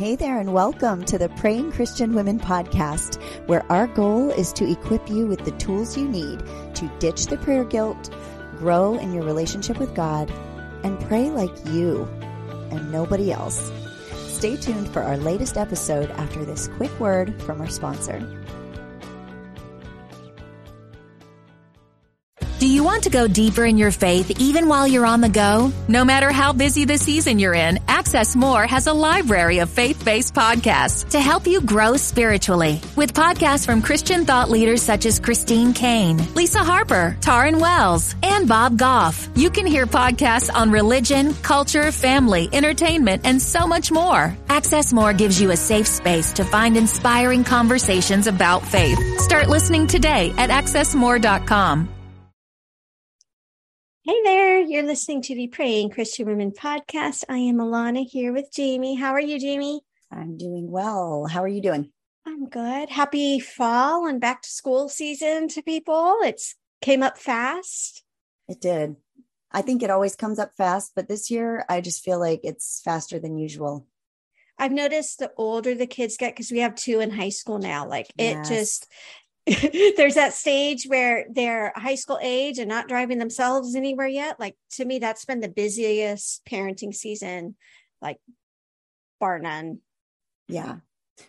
Hey there, and welcome to the Praying Christian Women podcast, where our goal is to equip you with the tools you need to ditch the prayer guilt, grow in your relationship with God, and pray like you and nobody else. Stay tuned for our latest episode after this quick word from our sponsor. Do you want to go deeper in your faith even while you're on the go? No matter how busy the season you're in, Access More has a library of faith-based podcasts to help you grow spiritually. With podcasts from Christian thought leaders such as Christine Caine, Lisa Harper, Tauren Wells, and Bob Goff. You can hear podcasts on religion, culture, family, entertainment, and so much more. Access More gives you a safe space to find inspiring conversations about faith. Start listening today at accessmore.com. Hey there, you're listening to the Praying Christian Women podcast. I am Alana here with Jamie. How are you, Jamie? I'm doing well. How are you doing? I'm good. Happy fall and back to school season to people. It's came up fast. It did. I think it always comes up fast, but this year I just feel like it's faster than usual. I've noticed the older the kids get, because we have two in high school now, like Yes. it just there's that stage where they're high school age and not driving themselves anywhere yet. Like to me, that's been the busiest parenting season, like bar none. Yeah.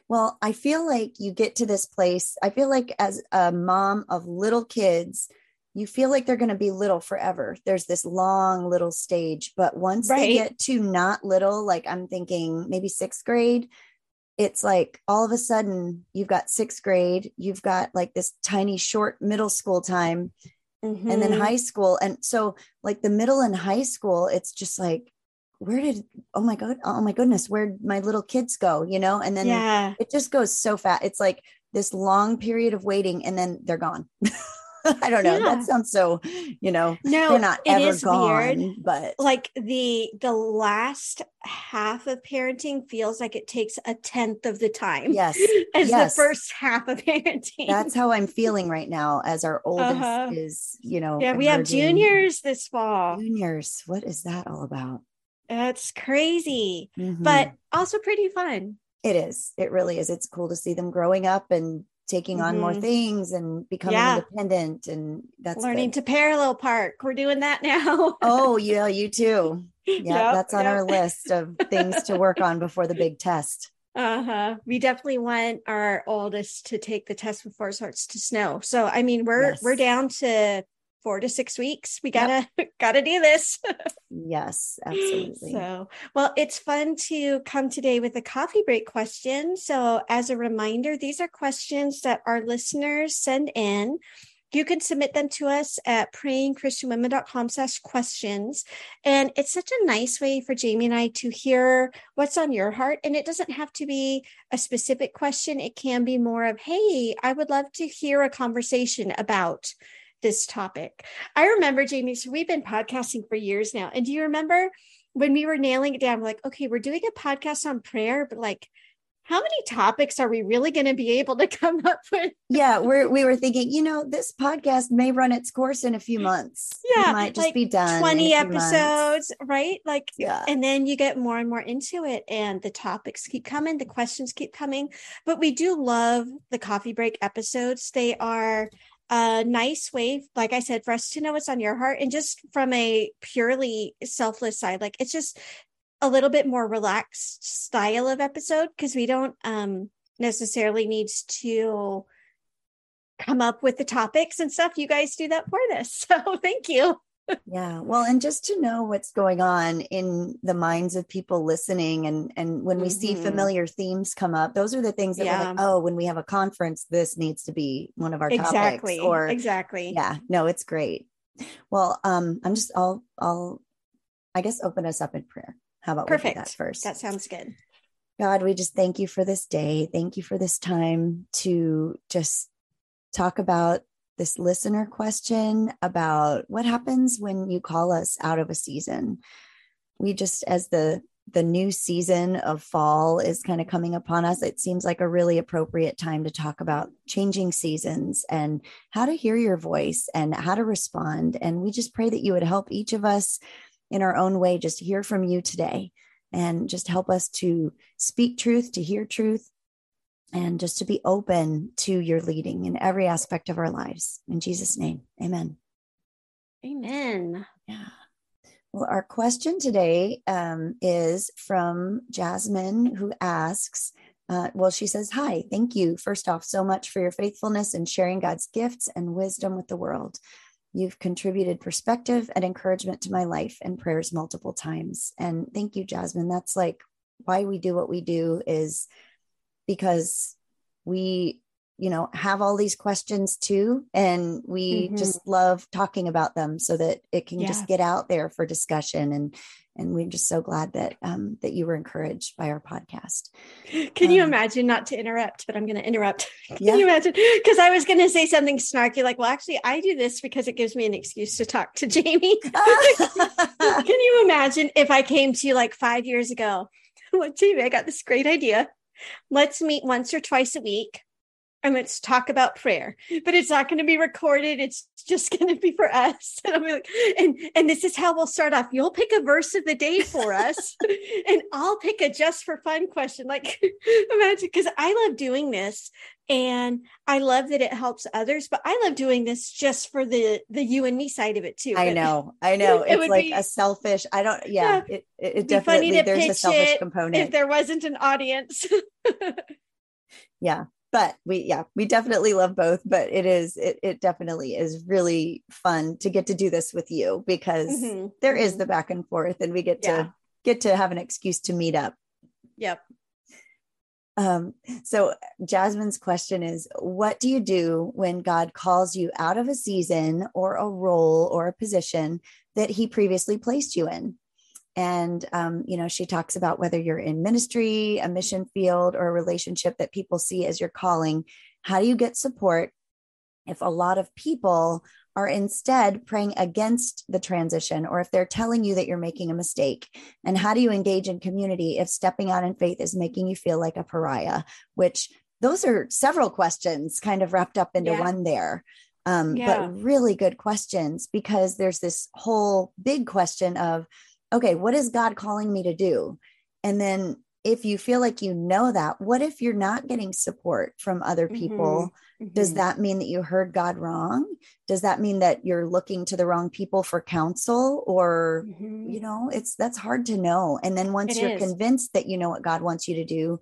Well, I feel like you get to this place. I feel like as a mom of little kids, you feel like they're going to be little forever. There's this long little stage, but once they get to not little, like I'm thinking maybe sixth grade, it's like all of a sudden you've got sixth grade, you've got like this tiny short middle school time, and then Mhm. high school. And so, like the middle and high school, it's just like, where did, oh my God, oh my goodness, where'd my little kids go? You know, and then yeah. it just goes so fast. It's like this long period of waiting and then they're gone. I don't know. Yeah. That sounds so, you know, No, they're not it ever is gone, weird. but Like the the last half of parenting feels like it takes a tenth of the time yes, as yes. the first half of parenting. that's how I'm feeling right now as our oldest Uh-huh. is, you know, yeah, we have juniors this fall. Juniors. What is that all about? That's crazy, Mhm. but also pretty fun. it is. It really is. It's cool to see them growing up and taking on more Mhm. things and becoming Yeah. independent. And that's Learning good. to parallel park. We're doing that now. Oh, yeah, you too. Yeah, Yep, that's on yep. our list of things to work on before the big test. Uh-huh. We definitely want our oldest to take the test before it starts to snow. So I mean we're we're down to four to six weeks. We gotta gotta do this. Yes, absolutely. So well, it's fun to come today with a coffee break question. So as a reminder, these are questions that our listeners send in. You can submit them to us at prayingchristianwomen.com slash questions. And it's such a nice way for Jamie and I to hear what's on your heart. And it doesn't have to be a specific question. It can be more of, hey, I would love to hear a conversation about this topic. I remember, Jamie, so we've been podcasting for years now. And do you remember when we were nailing it down? We're like, okay, we're doing a podcast on prayer, but like, how many topics are we really going to be able to come up with? yeah, we're we were thinking, you know, this podcast may run its course in a few months. It Yeah, might just like be done. 20 a few months. episodes, right? Like, Yeah. and then you get more and more into it, and the topics keep coming, the questions keep coming. But we do love the coffee break episodes. They are a nice way, like I said, for us to know what's on your heart, and just from a purely selfless side, like it's just a little bit more relaxed style of episode because we don't um necessarily needs to come up with the topics and stuff. You guys do that for this. So thank you Yeah. Well, and just to know what's going on in the minds of people listening and and when we see Mhm. familiar themes come up, those are the things that we're like, oh, when we have a conference, this needs to be one of our exactly topics. Or exactly yeah, no, it's great. Well, um, I'm just I'll I'll I guess open us up in prayer. How about we do perfect that first? that sounds good God, we just thank you for this day. Thank you for this time to just talk about this listener question about what happens when you call us out of a season. We just, as the the new season of fall is kind of coming upon us, it seems like a really appropriate time to talk about changing seasons and how to hear your voice and how to respond. And we just pray that you would help each of us in our own way just hear from you today and just help us to speak truth, to hear truth, and just to be open to your leading in every aspect of our lives. In Jesus' name, amen. Amen. Yeah. Well, our question today um, is from Jasmine, who asks, uh, well, she says, Hi, thank you, first off, so much for your faithfulness and sharing God's gifts and wisdom with the world. You've contributed perspective and encouragement to my life and prayers multiple times. And thank you, Jasmine. That's like why we do what we do is because we you know have all these questions too and we mm-hmm. just love talking about them so that it can yeah. just get out there for discussion and and we're just so glad that um, that you were encouraged by our podcast. Can um, you imagine? Not to interrupt, but I'm going to interrupt. Can yeah. you imagine? Because I was going to say something snarky, like, "Well, actually, I do this because it gives me an excuse to talk to Jamie." Can you imagine if I came to you like five years ago? Well, Jamie, I got this great idea. Let's meet once or twice a week and let's talk about prayer. But it's not going to be recorded. It's just going to be for us. And i'm like and and this is how we'll start off. You'll pick a verse of the day for us and i'll pick a just for fun question. Like imagine because i love doing this and i love that it helps others but i love doing this just for the the you and me side of it too i know i know it it's like be, a selfish i don't yeah, yeah it, it definitely there's a selfish component if there wasn't an audience yeah but we yeah we definitely love both but it is it, it definitely is really fun to get to do this with you because mm-hmm. there is mm-hmm. the back and forth and we get yeah. to get to have an excuse to meet up yep um, so jasmine's question is what do you do when god calls you out of a season or a role or a position that he previously placed you in and, um, you know, she talks about whether you're in ministry, a mission field, or a relationship that people see as your calling. How do you get support if a lot of people are instead praying against the transition or if they're telling you that you're making a mistake? And how do you engage in community if stepping out in faith is making you feel like a pariah? Which those are several questions kind of wrapped up into yeah. one there. Um, yeah. But really good questions because there's this whole big question of, okay, what is God calling me to do? And then if you feel like you know that, what if you're not getting support from other people? Mm-hmm. Mm-hmm. Does that mean that you heard God wrong? Does that mean that you're looking to the wrong people for counsel? Or, mm-hmm. you know, it's that's hard to know. And then once it you're is. convinced that you know what God wants you to do,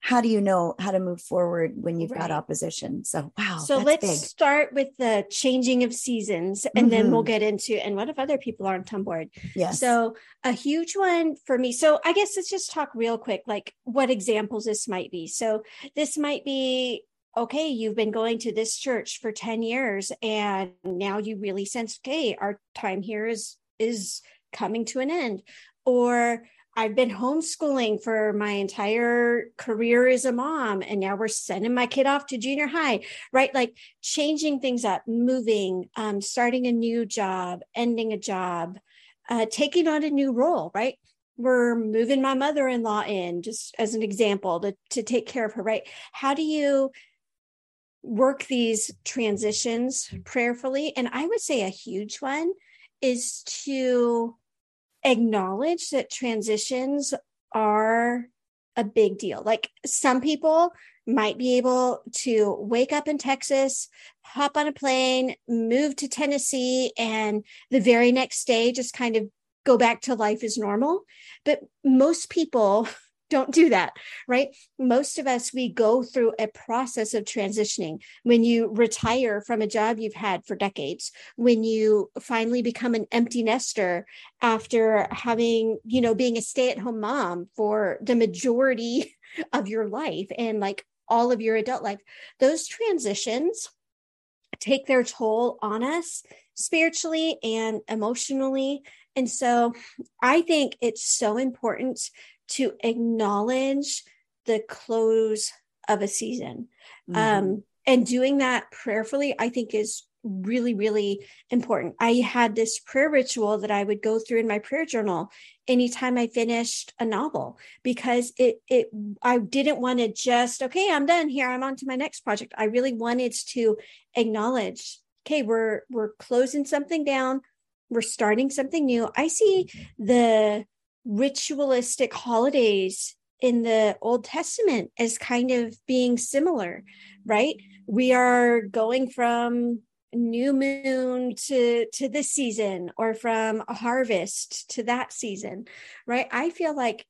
how do you know how to move forward when you've right. got opposition so wow so let's big. start with the changing of seasons and mm-hmm. then we'll mm-hmm. get into and what if other people aren't on board yeah so a huge one for me so i guess let's just talk real quick like what examples this might be so this might be okay you've been going to this church for 10 years and now you really sense okay our time here is is coming to an end or I've been homeschooling for my entire career as a mom, and now we're sending my kid off to junior high, right? Like changing things up, moving, um, starting a new job, ending a job, uh, taking on a new role, right? We're moving my mother in law in, just as an example, to, to take care of her, right? How do you work these transitions prayerfully? And I would say a huge one is to acknowledge that transitions are a big deal. Like some people might be able to wake up in Texas, hop on a plane, move to Tennessee, and the very next day just kind of go back to life as normal. But most people don't do that, right? Most of us, we go through a process of transitioning. When you retire from a job you've had for decades, when you finally become an empty nester after having, you know, being a stay at home mom for the majority of your life and like all of your adult life, those transitions take their toll on us spiritually and emotionally. And so I think it's so important to acknowledge the close of a season. Mm-hmm. Um, and doing that prayerfully, I think is really, really important. I had this prayer ritual that I would go through in my prayer journal anytime I finished a novel because it it I didn't want to just, okay, I'm done here. I'm on to my next project. I really wanted to acknowledge, okay, we're we're closing something down, we're starting something new. I see the ritualistic holidays in the Old Testament as kind of being similar, right? We are going from new moon to to this season or from a harvest to that season right i feel like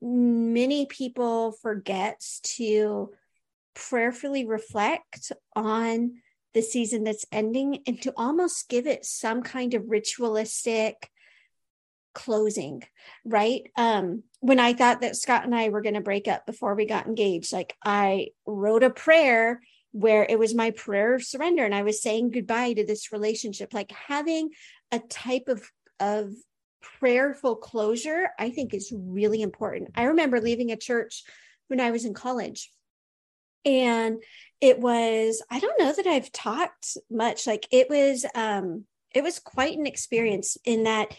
many people forgets to prayerfully reflect on the season that's ending and to almost give it some kind of ritualistic closing right? Um when i thought that scott and i were going to break up before we got engaged like i wrote a prayer where it was my prayer of surrender and i was saying goodbye to this relationship. Like having a type of of prayerful closure i think is really important. I remember leaving a church when i was in college and it was i don't know that i've talked much like it was um it was quite an experience in that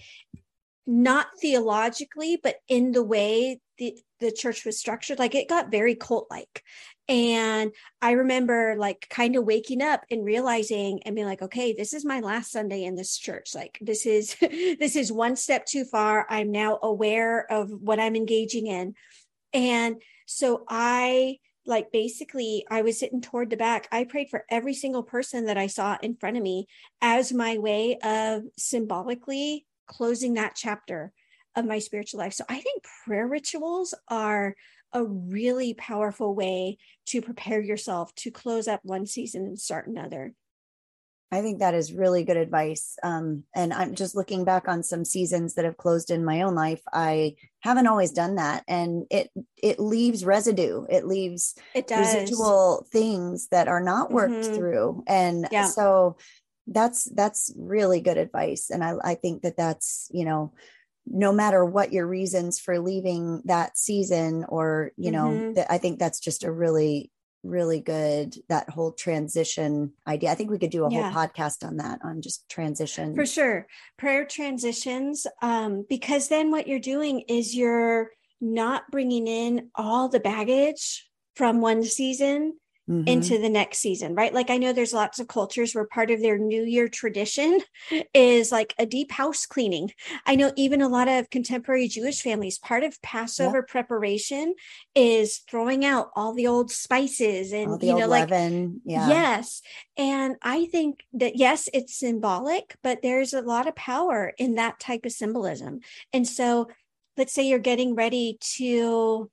not theologically but in the way the the church was structured like it got very cult like and i remember like kind of waking up and realizing and being like okay this is my last sunday in this church. Like this is this is one step too far. I'm now aware of what i'm engaging in. And so i like basically i was sitting toward the back. I prayed for every single person that i saw in front of me as my way of symbolically closing that chapter of my spiritual life. So I think prayer rituals are a really powerful way to prepare yourself to close up one season and start another. I think that is really good advice. Um, and I'm just looking back on some seasons that have closed in my own life. I haven't always done that, and it it leaves residue. It leaves it does. residual things that are not worked mm-hmm. through, and yeah. so that's that's really good advice. And I I think that that's you know no matter what your reasons for leaving that season or you know mm-hmm. that i think that's just a really really good that whole transition idea i think we could do a yeah. whole podcast on that on just transition for sure prayer transitions um because then what you're doing is you're not bringing in all the baggage from one season mm-hmm. into the next season, right? Like I know there's lots of cultures where part of their New Year tradition is like a deep house cleaning. I know even a lot of contemporary Jewish families, part of Passover yeah. preparation is throwing out all the old spices and you know, like leaven. yeah. yes. And I think that yes, it's symbolic, but there's a lot of power in that type of symbolism. And so let's say you're getting ready to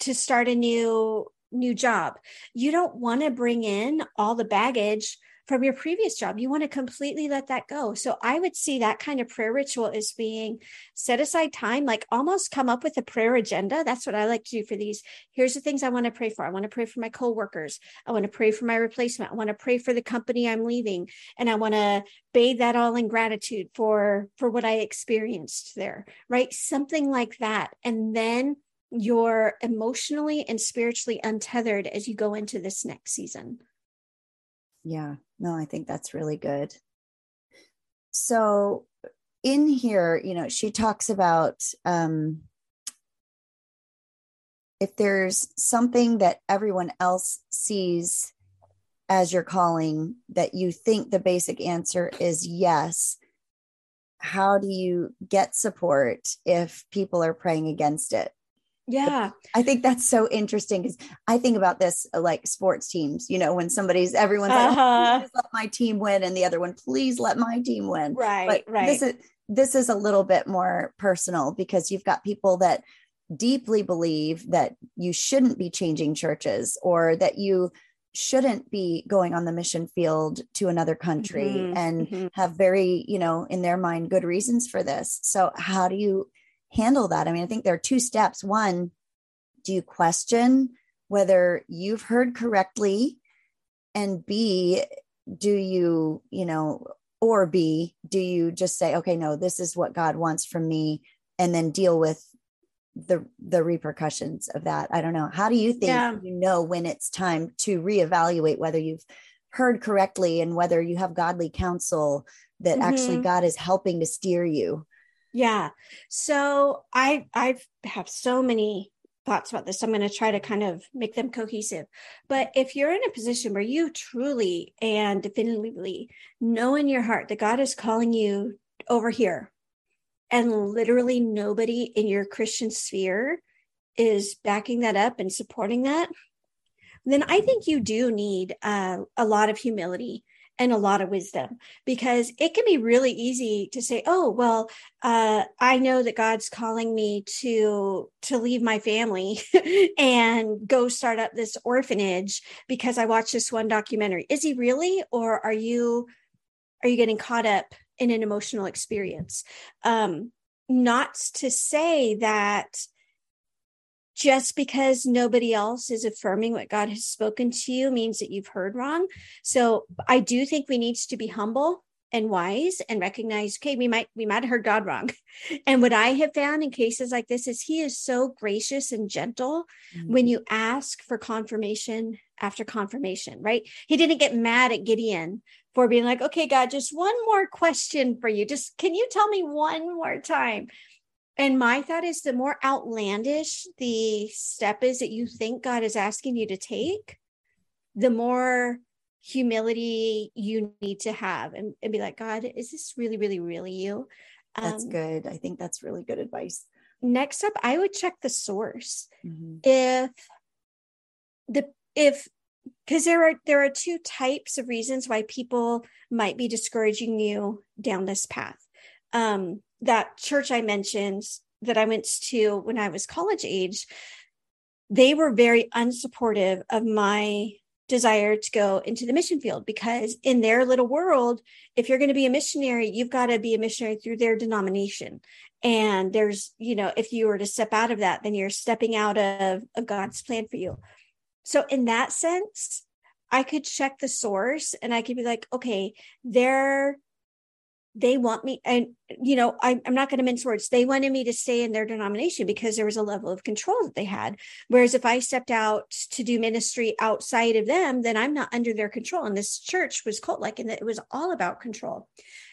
to start a new new job. You don't want to bring in all the baggage from your previous job. You want to completely let that go. So I would see that kind of prayer ritual as being set aside time, like almost come up with a prayer agenda. That's what I like to do for these. Here's the things I want to pray for. I want to pray for my coworkers. I want to pray for my replacement. I want to pray for the company I'm leaving. And I want to bathe that all in gratitude for for what I experienced there. Right? Something like that. And then you're emotionally and spiritually untethered as you go into this next season. Yeah, no, I think that's really good. So, in here, you know, she talks about um, if there's something that everyone else sees as your calling that you think the basic answer is yes, how do you get support if people are praying against it? Yeah. I think that's so interesting because I think about this uh, like sports teams, you know, when somebody's everyone's uh-huh. like, oh, please let my team win, and the other one, please let my team win. Right. But right. This is this is a little bit more personal because you've got people that deeply believe that you shouldn't be changing churches or that you shouldn't be going on the mission field to another country mm-hmm. and mm-hmm. have very, you know, in their mind, good reasons for this. So, how do you handle that? I mean, I think there are two steps. One, do you question whether you've heard correctly? And B, do you, you know, or B, do you just say, okay, no, this is what God wants from me, and then deal with the the repercussions of that? I don't know. How do you think yeah. you know when it's time to reevaluate whether you've heard correctly and whether you have godly counsel that mm-hmm. actually God is helping to steer you? Yeah. So I I have so many thoughts about this. I'm going to try to kind of make them cohesive. But if you're in a position where you truly and definitively know in your heart that God is calling you over here, and literally nobody in your Christian sphere is backing that up and supporting that, then I think you do need uh, a lot of humility and a lot of wisdom because it can be really easy to say oh well uh, i know that god's calling me to to leave my family and go start up this orphanage because i watched this one documentary. Is he really or are you are you getting caught up in an emotional experience? Um not to say that just because nobody else is affirming what God has spoken to you means that you've heard wrong. So I do think we need to be humble and wise and recognize okay we might we might have heard god wrong and what i have found in cases like this is he is so gracious and gentle mm-hmm. when you ask for confirmation after confirmation right he didn't get mad at gideon for being like okay god just one more question for you just can you tell me one more time and my thought is the more outlandish the step is that you think God is asking you to take, the more humility you need to have and, and be like, God, is this really, really, really you? That's um, good. I think that's really good advice. Next up, I would check the source. Mm-hmm. If the if because there are there are two types of reasons why people might be discouraging you down this path. Um, that church I mentioned that I went to when I was college age, they were very unsupportive of my desire to go into the mission field because in their little world if you're going to be a missionary you've got to be a missionary through their denomination. And there's you know if you were to step out of that then you're stepping out of, of god's plan for you. So in that sense i could check the source and i could be like okay they're they want me and you know I, i'm not going to mince words. They wanted me to stay in their denomination because there was a level of control that they had. Whereas if i stepped out to do ministry outside of them then i'm not under their control. And this church was cult like and it was all about control.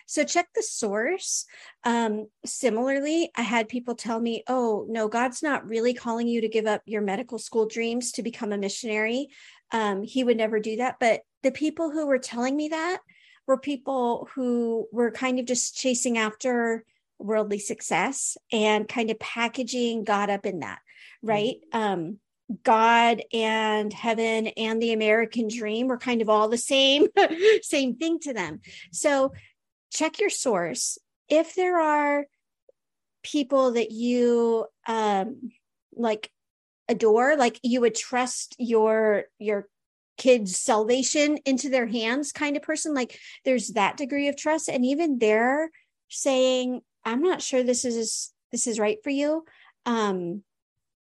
So check the source. Um, similarly i had people tell me oh no god's not really calling you to give up your medical school dreams to become a missionary. Um, he would never do that. But the people who were telling me that were people who were kind of just chasing after worldly success and kind of packaging God up in that, right? Mm-hmm. Um, God and heaven and the American dream were kind of all the same, same thing to them. So check your source. If there are people that you um like adore, like you would trust your your kids salvation into their hands kind of person like there's that degree of trust. And even they're saying i'm not sure this is this is right for you. Um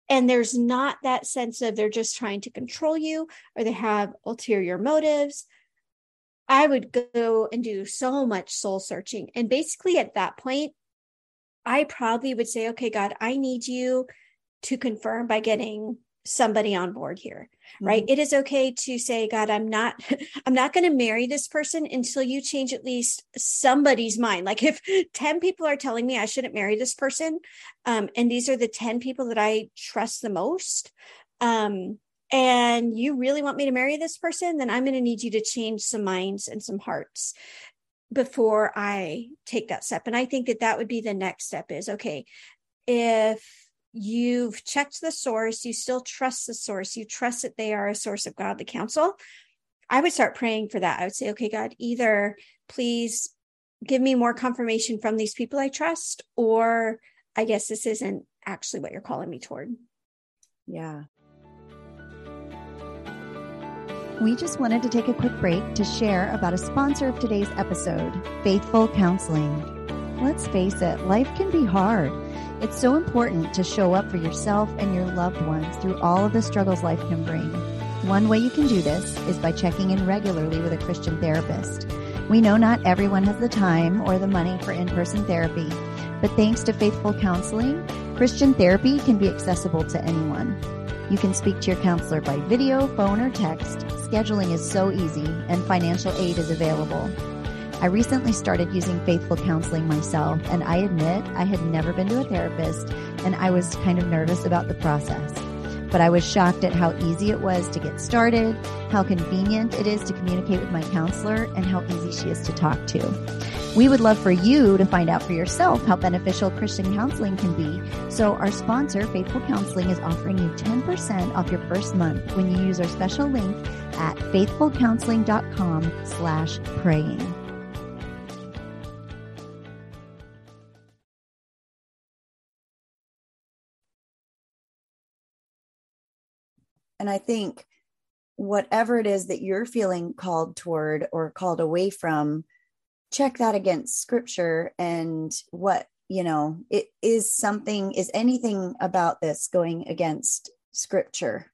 and there's not that sense of they're just trying to control you or they have ulterior motives. I would go and do so much soul searching. And basically at that point i probably would say okay god i need you to confirm by getting somebody on board here right? Mm-hmm. it is okay to say god i'm not i'm not going to marry this person until you change at least somebody's mind. Like if 10 people are telling me i shouldn't marry this person um, and these are the 10 people that i trust the most um, and you really want me to marry this person then i'm going to need you to change some minds and some hearts before i take that step. And i think that that would be the next step is okay if you've checked the source, you still trust the source, you trust that they are a source of godly counsel, I would start praying for that. I would say, okay, God, either please give me more confirmation from these people I trust, or I guess this isn't actually what you're calling me toward. Yeah. We just wanted to take a quick break to share about a sponsor of today's episode, Faithful Counseling. Let's face it, life can be hard. It's so important to show up for yourself and your loved ones through all of the struggles life can bring. One way you can do this is by checking in regularly with a Christian therapist. We know not everyone has the time or the money for in person therapy, but thanks to faithful counseling, Christian therapy can be accessible to anyone. You can speak to your counselor by video, phone, or text. Scheduling is so easy, and financial aid is available. I recently started using faithful counseling myself, and I admit I had never been to a therapist and I was kind of nervous about the process. But I was shocked at how easy it was to get started, how convenient it is to communicate with my counselor, and how easy she is to talk to. We would love for you to find out for yourself how beneficial Christian counseling can be. So our sponsor, Faithful Counseling, is offering you 10% off your first month when you use our special link at faithfulcounseling.com slash praying. And I think whatever it is that you're feeling called toward or called away from, check that against scripture and what, you know, it is something, is anything about this going against scripture?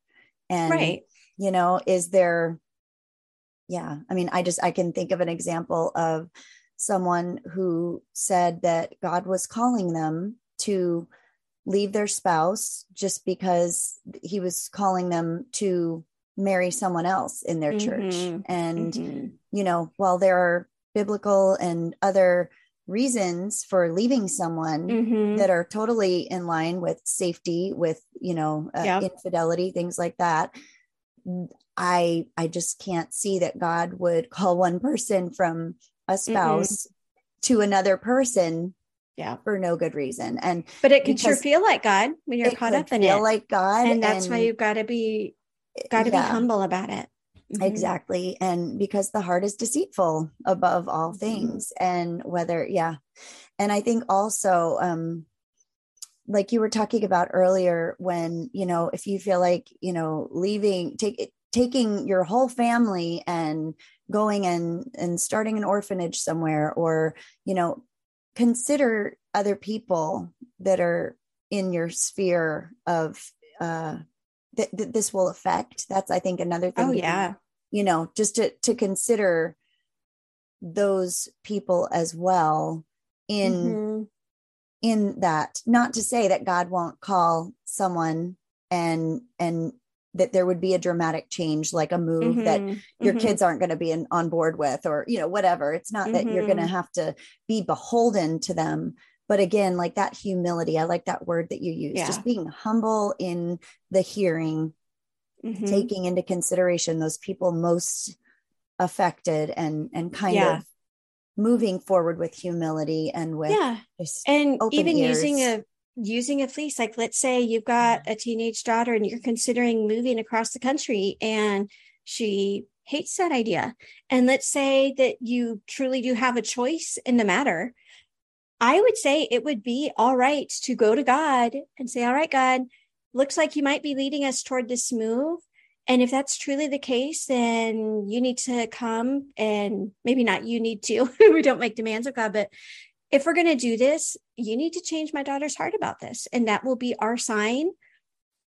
And, right. you know, is there, yeah, I mean, I just, I can think of an example of someone who said that God was calling them to leave their spouse just because he was calling them to marry someone else in their mm-hmm. church. And, mm-hmm. you know, while there are biblical and other reasons for leaving someone mm-hmm. that are totally in line with safety, with, you know, uh, infidelity, things like that. I I just can't see that God would call one person from a spouse to another person yeah for no good reason and but it can sure feel like god when you're caught up in feel it like god and that's and, why you've got to be got to yeah, be humble about it mm-hmm. exactly and because the heart is deceitful above all mm-hmm. things mm-hmm. and whether yeah and i think also um like you were talking about earlier when you know if you feel like you know leaving take taking your whole family and going and and starting an orphanage somewhere or you know consider other people that are in your sphere of uh that, that this will affect. That's i think another thing oh yeah. you know just to to consider those people as well in mm-hmm. in that. Not to say that god won't call someone and and that there would be a dramatic change like a move mm-hmm, that your mm-hmm. kids aren't going to be in, on board with or you know whatever it's not that you're going to mm-hmm. have to be beholden to them but again like that humility i like that word that you use yeah. just being humble in the hearing mm-hmm. taking into consideration those people most affected and and kind yeah. of moving forward with humility and with yeah and even ears. using a using a fleece like let's say you've got mm-hmm. a teenage daughter and you're considering moving across the country and she hates that idea. And let's say that you truly do have a choice in the matter. I would say it would be all right to go to god and say all right god looks like you might be leading us toward this move. And if that's truly the case then you need to come and maybe not you need to we don't make demands of god but if we're going to do this, you need to change my daughter's heart about this. And that will be our sign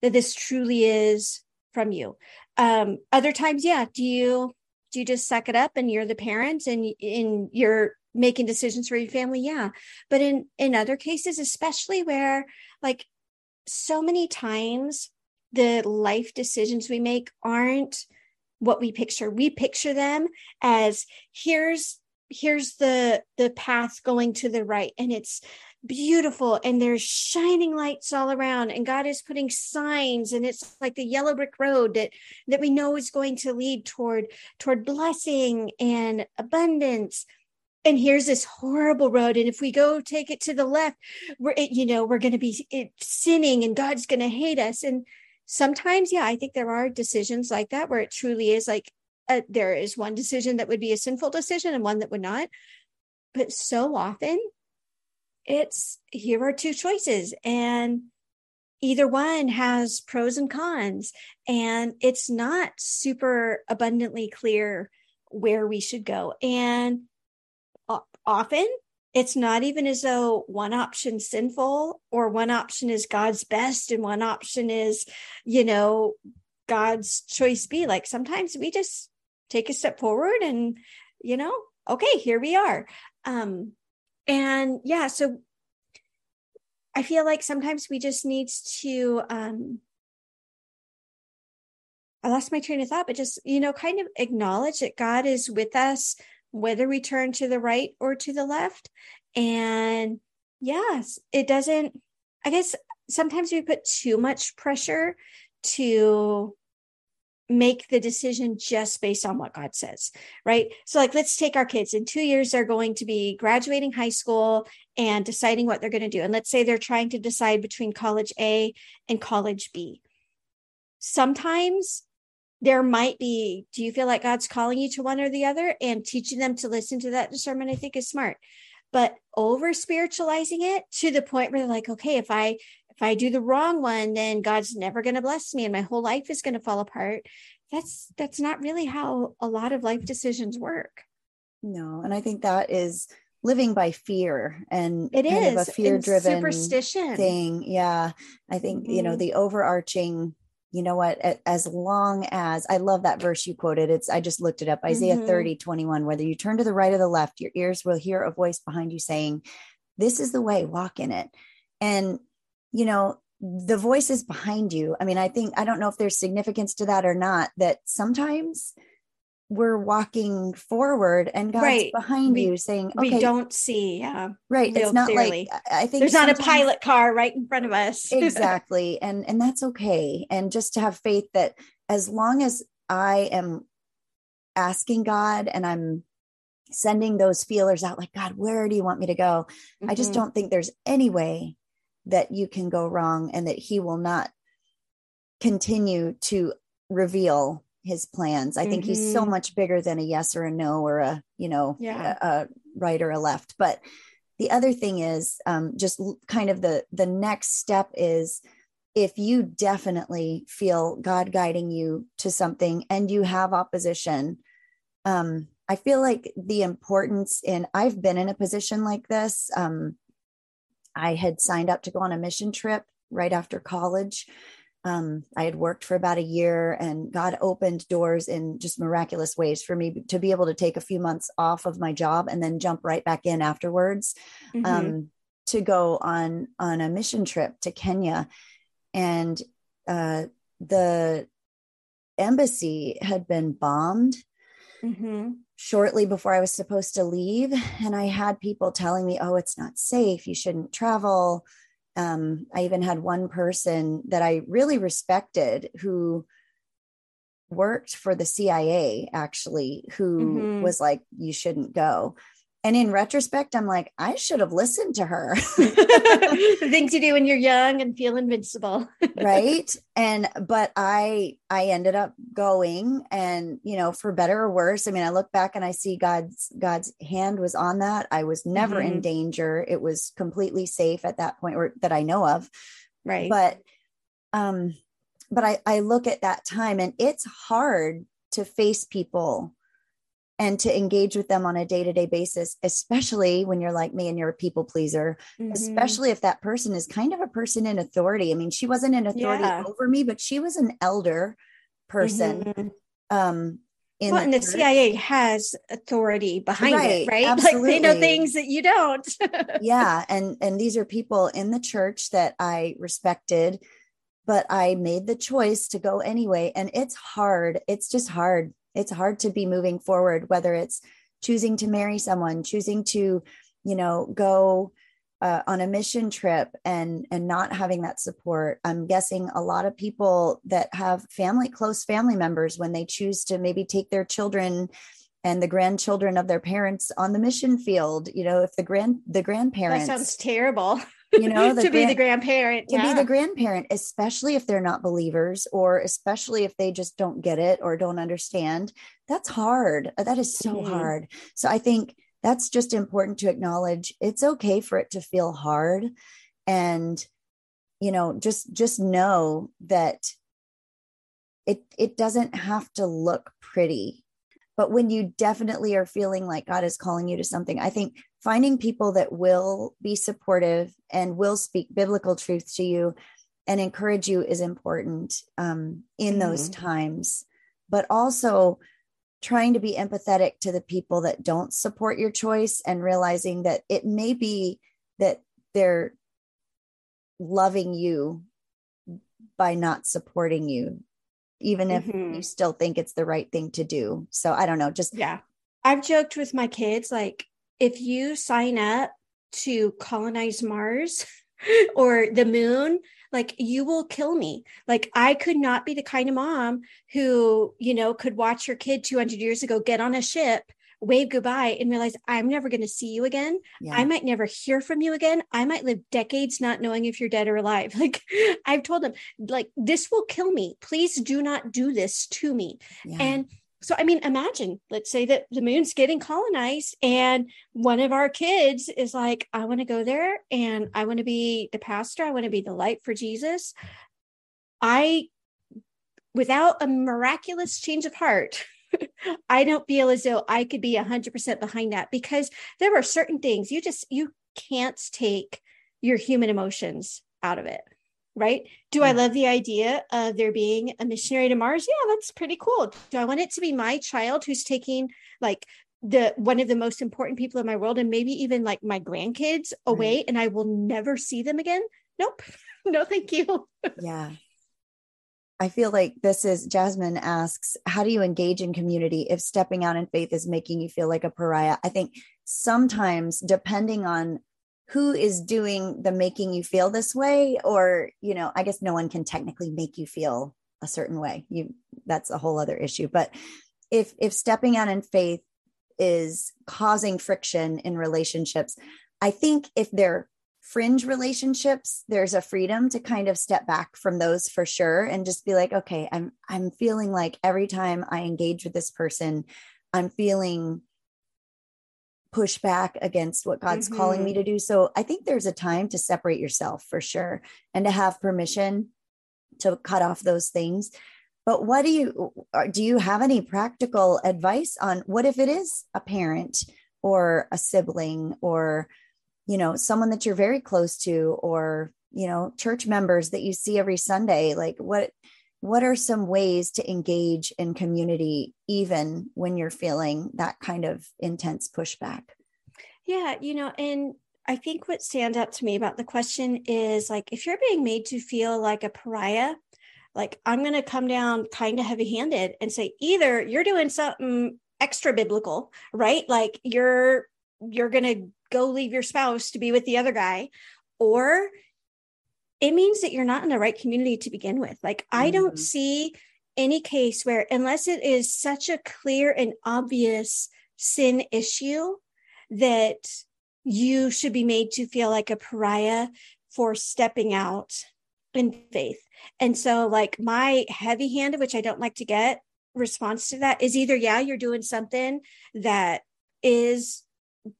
that this truly is from you. Um, other times, yeah, do you do you just suck it up and you're the parent and, in you're making decisions for your family? Yeah. But in in other cases, especially where like so many times the life decisions we make aren't what we picture. We picture them as here's here's the the path going to the right and it's beautiful and there's shining lights all around and god is putting signs and it's like the yellow brick road that that we know is going to lead toward toward blessing and abundance. And here's this horrible road and if we go take it to the left we're you know we're going to be sinning and god's going to hate us. And sometimes yeah i think there are decisions like that where it truly is like uh, there is one decision that would be a sinful decision and one that would not. But so often it's here are two choices and either one has pros and cons and it's not super abundantly clear where we should go and often it's not even as though one option sinful or one option is god's best and one option is you know god's choice b like sometimes we just take a step forward and you know okay here we are. Um and yeah so i feel like sometimes we just need to um i lost my train of thought but just you know kind of acknowledge that god is with us whether we turn to the right or to the left. And yes it doesn't i guess sometimes we put too much pressure to make the decision just based on what God says, right? So, like, let's take our kids. In two years, they're going to be graduating high school and deciding what they're going to do. And let's say they're trying to decide between college A and college B. Sometimes there might be, do you feel like God's calling you to one or the other? And teaching them to listen to that discernment, I think, is smart. But over spiritualizing it to the point where they're like, okay, if I if I do the wrong one, then God's never going to bless me and my whole life is going to fall apart. That's that's not really how a lot of life decisions work. No, and I think that is living by fear and it is a fear driven superstition thing. Yeah. I think, mm-hmm. you know, mm-hmm. the overarching you know what as long as i love that verse you quoted it's i just looked it up isaiah mm-hmm. 30 21 whether you turn to the right or the left your ears will hear a voice behind you saying this is the way walk in it and you know, the voices behind you. I mean, I think, I don't know if there's significance to that or not, that sometimes we're walking forward and God's right. behind we, you saying, okay, we don't see. Yeah. Right. It's not clearly. like, I think there's not a pilot car right in front of us. exactly. And, and that's okay. And just to have faith that as long as I am asking God and I'm sending those feelers out, like, God, where do you want me to go? Mm-hmm. I just mm-hmm. don't think there's any way that you can go wrong and that he will not continue to reveal his plans. I mm-hmm. think he's so mm-hmm. much bigger than a yes or a no or a, you know, yeah. a, a right or a left. But the other thing is um, just kind of the the next step is if you definitely feel God guiding you to something and you have opposition, um, I feel like the importance in I've been in a position like this. Um, I had signed up to go on a mission trip right after college. Um, I had worked for about a year and God opened doors in just miraculous ways for me to be able to take a few months off of my job and then jump right back in afterwards mm-hmm. um, to go on on a mission trip to Kenya. And uh, the embassy had been bombed. Mm-hmm shortly before I was supposed to leave. And I had people telling me, oh, it's not safe. You shouldn't travel. Um, I even had one person that I really respected who worked for the CIA, actually, who mm-hmm. was like, you shouldn't go. And in retrospect, I'm like, I should have listened to her. the things you do when you're young and feel invincible. right. And but I I ended up going and you know, for better or worse. I mean, I look back and I see God's God's hand was on that. I was never mm-hmm. in danger. It was completely safe at that point or that I know of. Right. But um, but I, I look at that time and it's hard to face people and to engage with them on a day-to-day basis especially when you're like me and you're a people pleaser mm-hmm. especially if that person is kind of a person in authority i mean she wasn't an authority yeah. over me but she was an elder person mm-hmm. um in well, the and the CIA has authority behind right, it, right? Absolutely. Like they know things that you don't. yeah, and and these are people in the church that I respected, but I made the choice to go anyway, and it's hard. It's just hard it's hard to be moving forward whether it's choosing to marry someone choosing to you know go uh, on a mission trip and and not having that support. I'm guessing a lot of people that have family close family members when they choose to maybe take their children and the grandchildren of their parents on the mission field you know if the grand the grandparents that sounds terrible you know to be the grandparent to yeah. be the grandparent especially if they're not believers or especially if they just don't get it or don't understand that's hard uh, that is so mm-hmm. hard so i think that's just important to acknowledge it's okay for it to feel hard and you know just just know that it it doesn't have to look pretty but when you definitely are feeling like god is calling you to something i think finding people that will be supportive and will speak biblical truth to you and encourage you is important um, in mm-hmm. those times but also trying to be empathetic to the people that don't support your choice and realizing that it may be that they're loving you by not supporting you even if mm-hmm. you still think it's the right thing to do so i don't know just yeah i've joked with my kids like if you sign up to colonize Mars or the moon, like you will kill me. Like i could not be the kind of mom who you know could watch her kid 200 years ago get on a ship wave goodbye and realize i'm never going to see you again. Yeah. i might never hear from you again. I might live decades not knowing if you're dead or alive. Like i've told them like this will kill me. Please do not do this to me. Yeah. and so i mean imagine let's say that the moon's getting colonized and one of our kids is like i want to go there and i want to be the pastor i want to be the light for jesus. I without a miraculous change of heart i don't feel as though i could be 100% behind that because there are certain things you just you can't take your human emotions out of it right? Do I mm. love the idea of there being a missionary to Mars? Yeah, that's pretty cool. Do I want it to be my child who's taking like the one of the most important people in my world and maybe even like my grandkids away right. and I will never see them again? Nope. no, thank you. yeah. I feel like this is Jasmine asks, how do you engage in community if stepping out in faith is making you feel like a pariah? I think sometimes, depending on who is doing the making you feel this way or you know i guess no one can technically make you feel a certain way. You that's a whole other issue. But if if stepping out in faith is causing friction in relationships i think if they're fringe relationships there's a freedom to kind of step back from those for sure and just be like okay i'm i'm feeling like every time i engage with this person i'm feeling push back against what God's mm-hmm. calling me mm-hmm. to do. So I think there's a time to separate yourself for sure and to have permission to cut off those things. But what do you do you have any practical advice on what if it is a parent or a sibling or you know someone that you're very close to or you know church members that you see every Sunday like what what are some ways to engage in community even when you're feeling that kind of intense pushback? Yeah you know and i think what stands out to me about the question is like if you're being made to feel like a pariah like i'm going to come down kind of heavy handed and say either you're doing something extra biblical right? Like you're you're going to go leave your spouse to be with the other guy or it means that you're not in the right community to begin with. Like, mm-hmm. I don't mm-hmm. see any case where, unless it is such a clear and obvious sin issue, that you should be made to feel like a pariah for stepping out in faith. And so, like, my heavy handed, which I don't like to get, response to that is either, yeah, you're doing something that is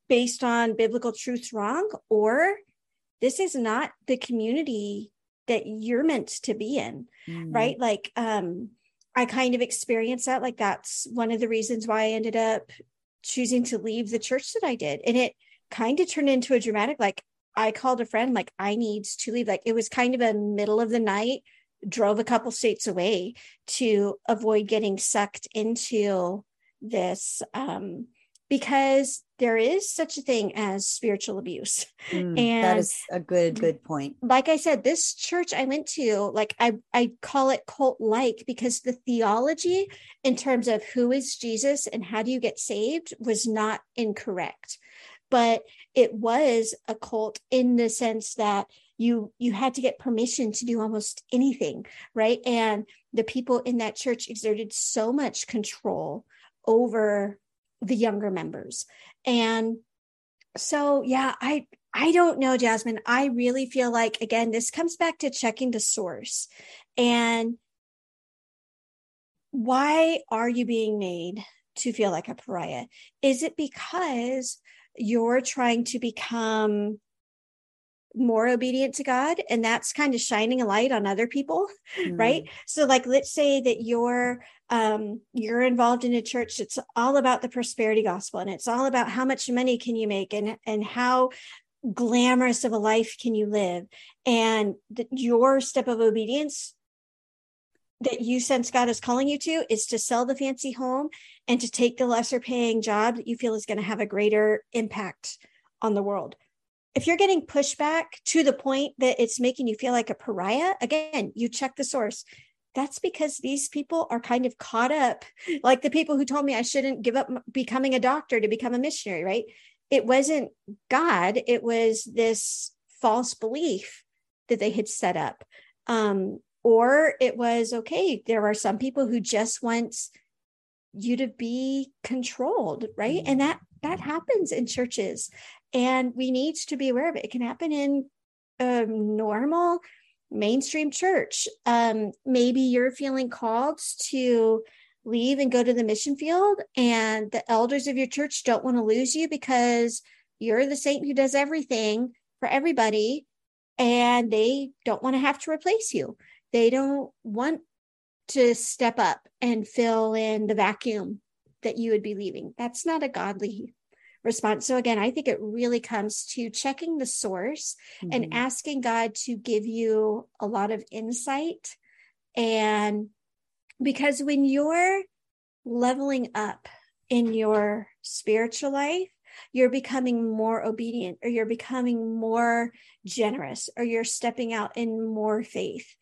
based on biblical truths wrong, or this is not the community that you're meant to be in mm. right? Like um i kind of experienced that. Like that's one of the reasons why i ended up choosing to leave the church that i did. And it kind of turned into a dramatic like i called a friend like i need to leave. Like it was kind of a middle of the night drove a couple states away to avoid getting sucked into this um because there is such a thing as spiritual abuse. Mm, and that is a good, good point. Like I said, this church I went to, like I, I call it cult like because the theology in terms of who is Jesus and how do you get saved was not incorrect. But it was a cult in the sense that you you had to get permission to do almost anything right and the people in that church exerted so much control over the younger members. And so, yeah, I, I don't know, Jasmine. I really feel like, again, this comes back to checking the source. And why are you being made to feel like a pariah? Is it because you're trying to become more obedient to God and that's kind of shining a light on other people mm. right so like let's say that you're um you're involved in a church that's all about the prosperity gospel and it's all about how much money can you make and and how glamorous of a life can you live and that your step of obedience that you sense God is calling you to is to sell the fancy home and to take the lesser paying job that you feel is going to have a greater impact on the world if you're getting pushback to the point that it's making you feel like a pariah, again, you check the source. That's because these people are kind of caught up, like the people who told me I shouldn't give up becoming a doctor to become a missionary, right? It wasn't God, it was this false belief that they had set up. Um, or it was okay, there are some people who just want you to be controlled, right? Mm-hmm. And that that happens in churches. And we need to be aware of it. It can happen in a normal mainstream church. Um, maybe you're feeling called to leave and go to the mission field, and the elders of your church don't want to lose you because you're the saint who does everything for everybody, and they don't want to have to replace you. They don't want to step up and fill in the vacuum that you would be leaving. That's not a godly response. So again, I think it really comes to checking the source mm-hmm. and asking God to give you a lot of insight. And because when you're leveling up in your spiritual life, you're becoming more obedient or you're becoming more generous or you're stepping out in more faith.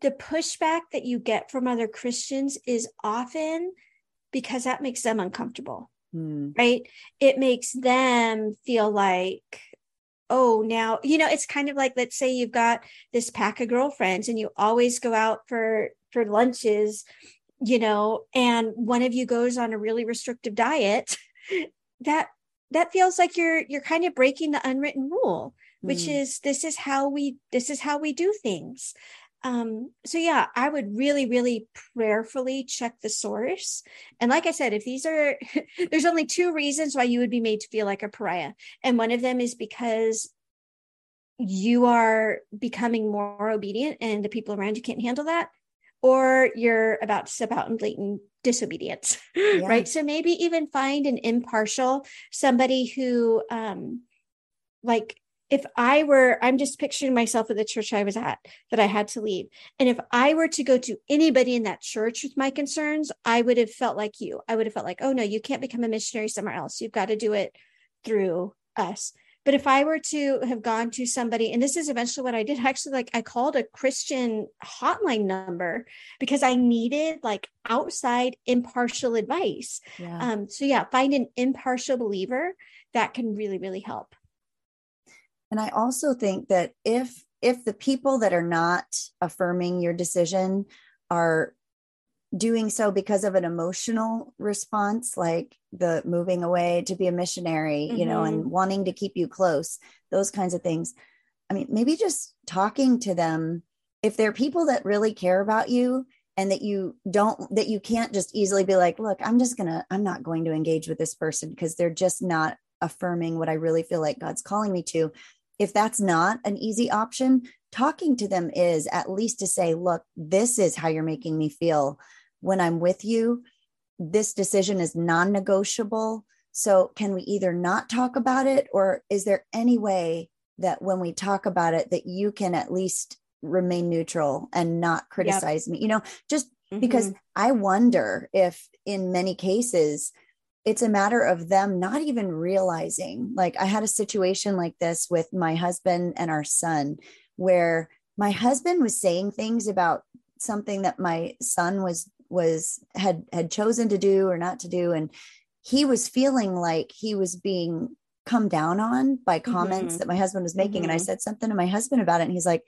The pushback that you get from other Christians is often because that makes them uncomfortable mm. right? It makes them feel like, oh, now, you know, it's kind of like, let's say you've got this pack of girlfriends and you always go out for, for lunches, you know, and one of you goes on a really restrictive diet, that, that feels like you're, you're kind of breaking the unwritten rule, which mm. is this is how we, this is how we do things um so yeah i would really really prayerfully check the source. And like i said if these are there's only two reasons why you would be made to feel like a pariah. And one of them is because you are becoming more obedient and the people around you can't handle that or you're about to step out in blatant disobedience yeah. right? So maybe even find an impartial somebody who um like if I were, I'm just picturing myself at the church I was at that I had to leave. And if I were to go to anybody in that church with my concerns, I would have felt like you. I would have felt like, oh no, you can't become a missionary somewhere else. You've got to do it through us. But if I were to have gone to somebody, and this is eventually what I did, actually, like I called a Christian hotline number because I needed like outside impartial advice. Yeah. Um, so yeah, find an impartial believer that can really, really help. And I also think that if if the people that are not affirming your decision are doing so because of an emotional response like the moving away to be a missionary mm-hmm. you know and mm-hmm. wanting to keep you close those kinds of things i mean maybe just talking to them if they're people that really care about you and that you don't that you can't just easily be like look i'm just gonna i'm not going to engage with this person because they're just not affirming what i really feel like god's calling me to if that's not an easy option, talking to them is at least to say, look, this is how you're making me feel when I'm with you. This decision is non negotiable. So, can we either not talk about it, or is there any way that when we talk about it, that you can at least remain neutral and not criticize yep. me? You know, just mm-hmm. because I wonder if in many cases, it's a matter of them not even realizing like i had a situation like this with my husband and our son where my husband was saying things about something that my son was was had had chosen to do or not to do and he was feeling like he was being come down on by comments mm-hmm. that my husband was making mm-hmm. and i mm-hmm. said something to my husband about it and he's like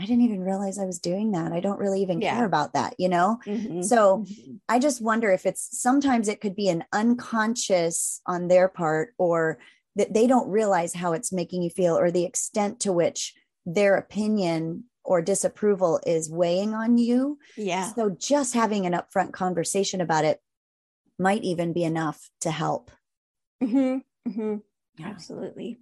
I didn't even realize I was doing that. I don't really even yeah. care about that, you know? Mm-hmm. So mm-hmm. I just wonder if it's sometimes it could be an unconscious on their part or that they don't realize how it's making you feel or the extent to which their opinion or disapproval is weighing on you. Yeah. So just having an upfront conversation about it might even be enough to help. Mm-hmm. Mm-hmm. Yeah. Absolutely.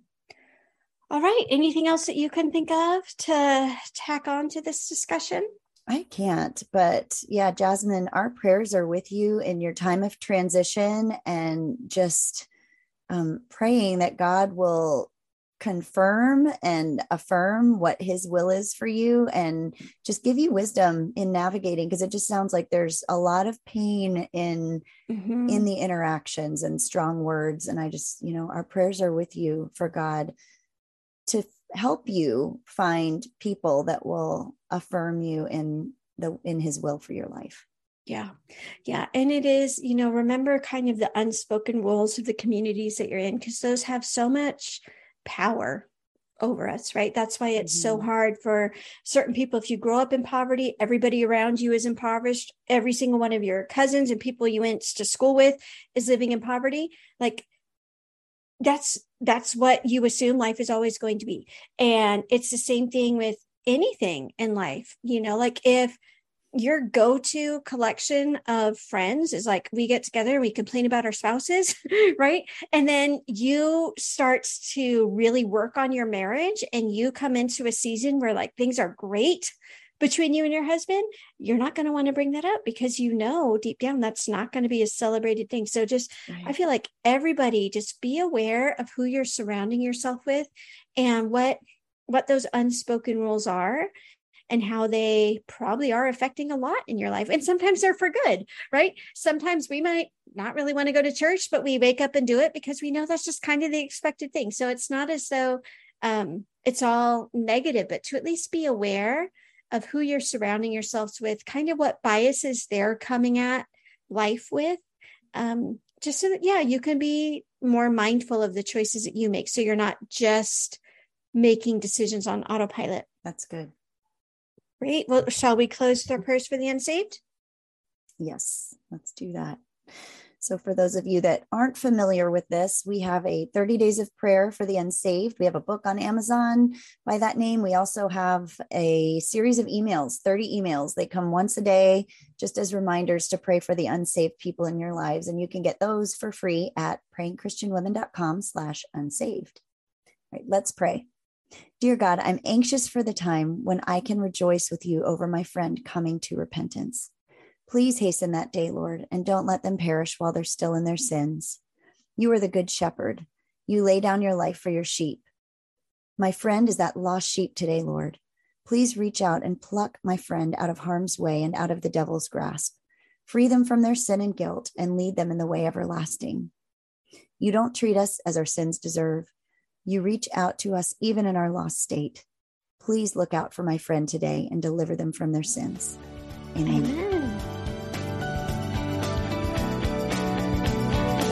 All right. Anything else that you can think of to tack on to this discussion? I can't, but yeah, Jasmine, our prayers are with you in your time of transition and just um, praying that God will confirm and affirm what his will is for you and just give you wisdom in navigating because it just sounds like there's a lot of pain in mm-hmm. in the interactions and strong words and i just you know our prayers are with you for god to help you find people that will affirm you in the in his will for your life yeah yeah and it is you know remember kind of the unspoken rules of the communities that you're in because those have so much power over us, right? That's why it's mm-hmm. so hard for certain people. If you grow up in poverty, everybody around you is impoverished. Every single one of your cousins and people you went to school with is living in poverty. Like that's that's what you assume life is always going to be. And it's the same thing with anything in life. You know, like if your go-to collection of friends is like we get together we complain about our spouses right and then you start to really work on your marriage and you come into a season where like things are great between you and your husband you're not going to want to bring that up because you know deep down that's not going to be a celebrated thing so just right. i feel like everybody just be aware of who you're surrounding yourself with and what what those unspoken rules are and how they probably are affecting a lot in your life. And sometimes they're for good, right? Sometimes we might not really want to go to church, but we wake up and do it because we know that's just kind of the expected thing. So it's not as though um, it's all negative, but to at least be aware of who you're surrounding yourselves with, kind of what biases they're coming at life with. Um, just so that, yeah, you can be more mindful of the choices that you make. So you're not just making decisions on autopilot. That's good. Great. Well, shall we close with our prayers for the unsaved? Yes, let's do that. So, for those of you that aren't familiar with this, we have a 30 days of prayer for the unsaved. We have a book on Amazon by that name. We also have a series of emails, 30 emails. They come once a day, just as reminders to pray for the unsaved people in your lives. And you can get those for free at prayingchristianwomen.com slash unsaved. All right, let's pray. Dear God, I'm anxious for the time when I can rejoice with you over my friend coming to repentance. Please hasten that day, Lord, and don't let them perish while they're still in their sins. You are the good shepherd. You lay down your life for your sheep. My friend is that lost sheep today, Lord. Please reach out and pluck my friend out of harm's way and out of the devil's grasp. Free them from their sin and guilt and lead them in the way everlasting. You don't treat us as our sins deserve. You reach out to us even in our lost state. Please look out for my friend today and deliver them from their sins. Amen. Amen.